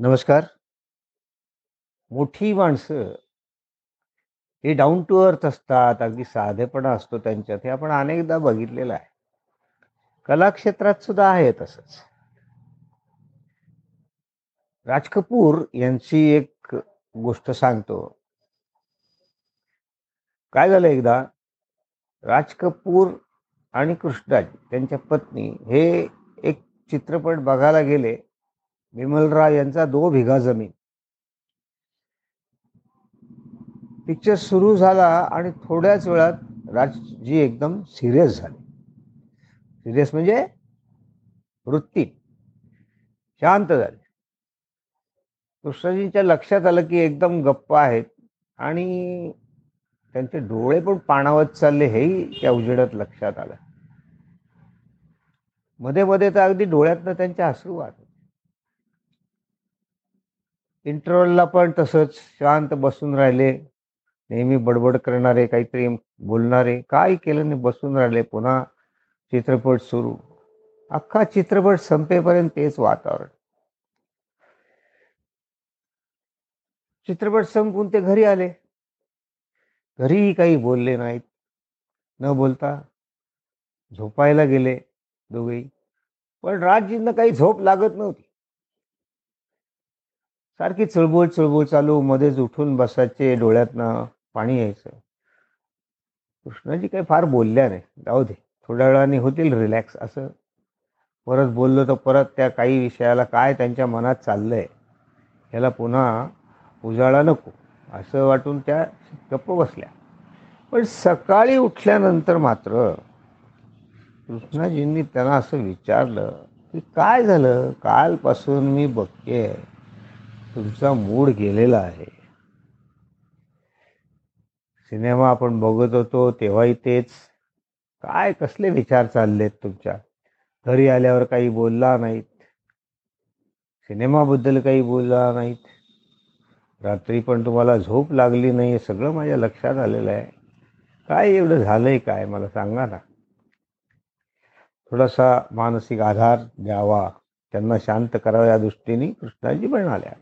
नमस्कार. मोठी माणसं हे डाउन टू अर्थ असतात. अगदी साधेपणा असतो त्यांच्यात. हे आपण अनेकदा बघितलेलं आहे. कला क्षेत्रात सुद्धा आहे तसंच. राज कपूर यांची एक गोष्ट सांगतो. काय झालं एकदा राज कपूर आणि कृष्णाजी त्यांच्या पत्नी हे एक चित्रपट बघायला गेले. विमलराव यांचा दो भिगा जमीन. पिक्चर सुरू झाला आणि थोड्याच वेळात राजजी एकदम सिरियस झाले. सिरियस म्हणजे वृत्ती. शांत झाले. कृष्णजींच्या लक्षात आलं की एकदम गप्प आहेत आणि त्यांचे डोळे पण पाणावत चालले हेही त्या उजेडात लक्षात आलं. मध्ये-मध्ये तर अगदी डोळ्यातनं त्यांच्या अश्रू वाहत इंटरव्हलला पण तसंच शांत बसून राहिले. नेहमी बडबड करणारे, काहीतरी बोलणारे, काही केलं नाही बसून राहिले. पुन्हा चित्रपट सुरू. अख्खा चित्रपट संपेपर्यंत तेच वातावरण. चित्रपट संपून ते घरी आले. घरीही काही बोलले नाहीत. न बोलता झोपायला गेले दोघेही. पण राजजींना काही झोप लागत नव्हती. सारखी चळबळ चळबळ चालू. मध्येच उठून बसायचे. डोळ्यातनं पाणी यायचं. कृष्णाजी काही फार बोलल्या नाही. जाऊ दे. थोड्या वेळाने होतील रिलॅक्स असं. परत बोललो तर परत त्या काही विषयाला काय त्यांच्या मनात चाललंय, ह्याला पुन्हा उजाळा नको, असं वाटून त्या गप्प बसल्या. पण सकाळी उठल्यानंतर मात्र कृष्णाजींनी त्यांना असं विचारलं, की "काय झालं? कालपासून मी बघते तुमचा मूड गेलेला आहे. सिनेमा आपण बघत होतो तेव्हाही तेच. काय कसले विचार चाललेत तुमच्या? घरी आल्यावर काही बोलला नाहीत. सिनेमाबद्दल काही बोलला नाहीत. रात्री पण तुम्हाला झोप लागली नाही हे सगळं माझ्या लक्षात आलेलं आहे. काय एवढं झालंय काय मला सांगा ना?" थोडासा मानसिक आधार द्यावा, त्यांना शांत करावा या दृष्टीने कृष्णाजी म्हणाल्या,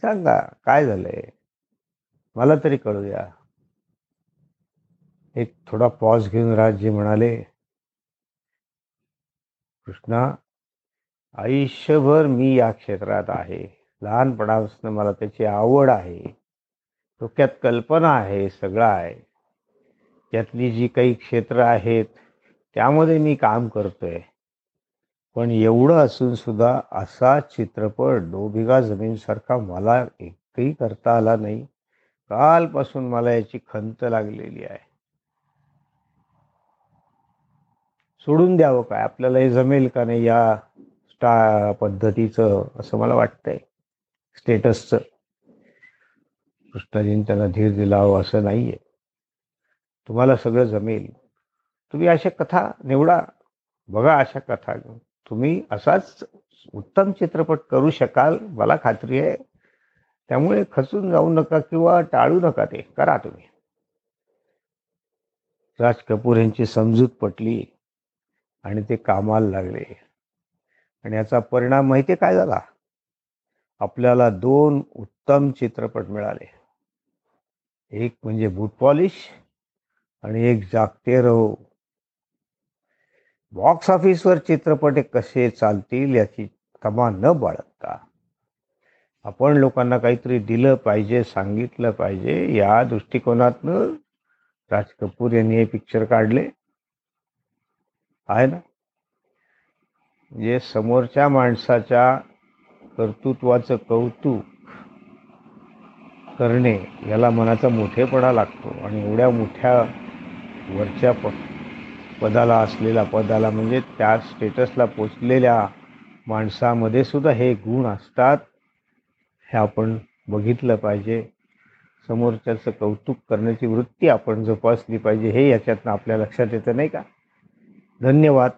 "सांगा काय झालंय? मला तरी कळू द्या." एक थोडा पॉज घेऊन राजजी म्हणाले, "कृष्णा, आयुष्यभर मी या क्षेत्रात आहे. लहानपणापासून मला त्याची आवड आहे. डोक्यात कल्पना आहे, सगळं आहे. त्यातली जी काही क्षेत्र आहेत, त्यामध्ये मी काम करतोय. पण एवढं असून सुद्धा असा चित्रपट दो बिघा जमीनसारखा मला एकही करता आला नाही. कालपासून मला याची खंत लागलेली आहे." सोडून द्यावं काय? आपल्याला हे जमेल का नाही या स्टा पद्धतीचं असं मला वाटतंय. स्टेटसचं. कृष्णाजींनी त्यांना धीर दिला हो असं नाहीये. तुम्हाला सगळं जमेल. तुम्ही अशा कथा निवडा. बघा अशा कथा. तुम्ही असाच उत्तम चित्रपट करू शकाल मला खात्री आहे. त्यामुळे खचून जाऊ नका किंवा टाळू नका ते. करा तुम्ही." राज कपूर यांची समजूत पटली आणि ते कामाला लागले. आणि याचा परिणाम माहिती आहे काय झाला? आपल्याला दोन उत्तम चित्रपट मिळाले. एक म्हणजे बूट पॉलिश आणि एक जागते रहो. बॉक्स ऑफिसवर चित्रपट कसे चालतील याची तमा न बाळगता आपण लोकांना काहीतरी दिलं पाहिजे, सांगितलं पाहिजे या दृष्टिकोनातनं राज कपूर यांनी हे पिक्चर काढले. आहे ना? म्हणजे समोरच्या माणसाच्या कर्तृत्वाचं कौतुक करणे याला मनाचा मोठेपणा लागतो आणि एवढ्या मोठ्या वरच्या प पदाला असलेला पदाला म्हणजे त्या स्टेटसला पोचलेल्या माणसामध्ये सुद्धा हे गुण असतात. हे आपण बघितलं पाहिजे. समोरच्याचं कौतुक करण्याची वृत्ती आपण जोपासली पाहिजे हे याच्यातनं आपल्या लक्षात येतं नाही का? धन्यवाद.